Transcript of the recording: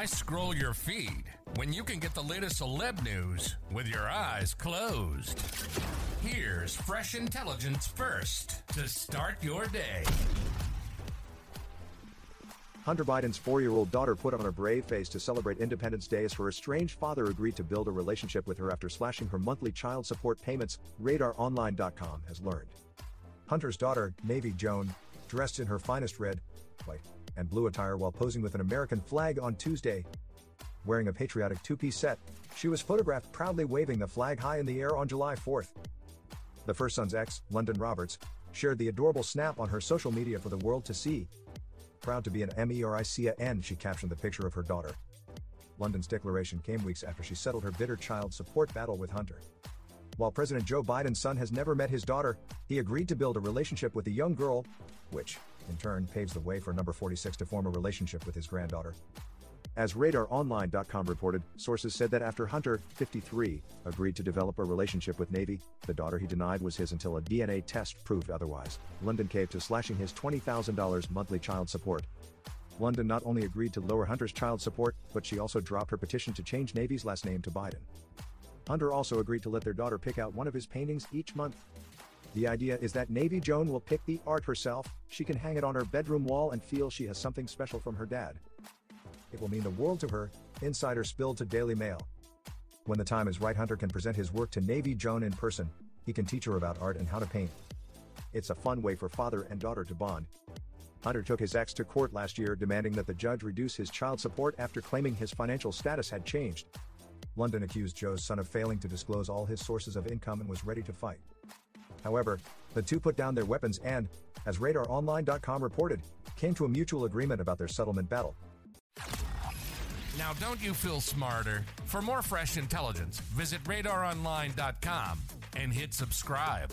Why scroll your feed when you can get the latest celeb news with your eyes closed? Here's fresh intelligence first to start your day. Hunter Biden's four year old daughter put on a brave face to celebrate Independence Day as her estranged father agreed to build a relationship with her after slashing her monthly child support payments, RadarOnline.com has learned. Hunter's daughter, Navy Joan, dressed in her finest red, white, and blue attire while posing with an American flag on Tuesday. Wearing a patriotic two piece set, she was photographed proudly waving the flag high in the air on July 4th. The first son's ex, London Roberts, shared the adorable snap on her social media for the world to see. Proud to be an MERICA she captioned the picture of her daughter. London's declaration came weeks after she settled her bitter child support battle with Hunter. While President Joe Biden's son has never met his daughter, he agreed to build a relationship with the young girl, which, in turn, paves the way for number 46 to form a relationship with his granddaughter. As RadarOnline.com reported, sources said that after Hunter, 53, agreed to develop a relationship with Navy, the daughter he denied was his until a DNA test proved otherwise. London caved to slashing his $20,000 monthly child support. London not only agreed to lower Hunter's child support, but she also dropped her petition to change Navy's last name to Biden. Hunter also agreed to let their daughter pick out one of his paintings each month. The idea is that Navy Joan will pick the art herself, she can hang it on her bedroom wall and feel she has something special from her dad. It will mean the world to her, insider spilled to Daily Mail. When the time is right, Hunter can present his work to Navy Joan in person, he can teach her about art and how to paint. It's a fun way for father and daughter to bond. Hunter took his ex to court last year demanding that the judge reduce his child support after claiming his financial status had changed. London accused Joe's son of failing to disclose all his sources of income and was ready to fight. However, the two put down their weapons and, as RadarOnline.com reported, came to a mutual agreement about their settlement battle. Now, don't you feel smarter? For more fresh intelligence, visit radaronline.com and hit subscribe.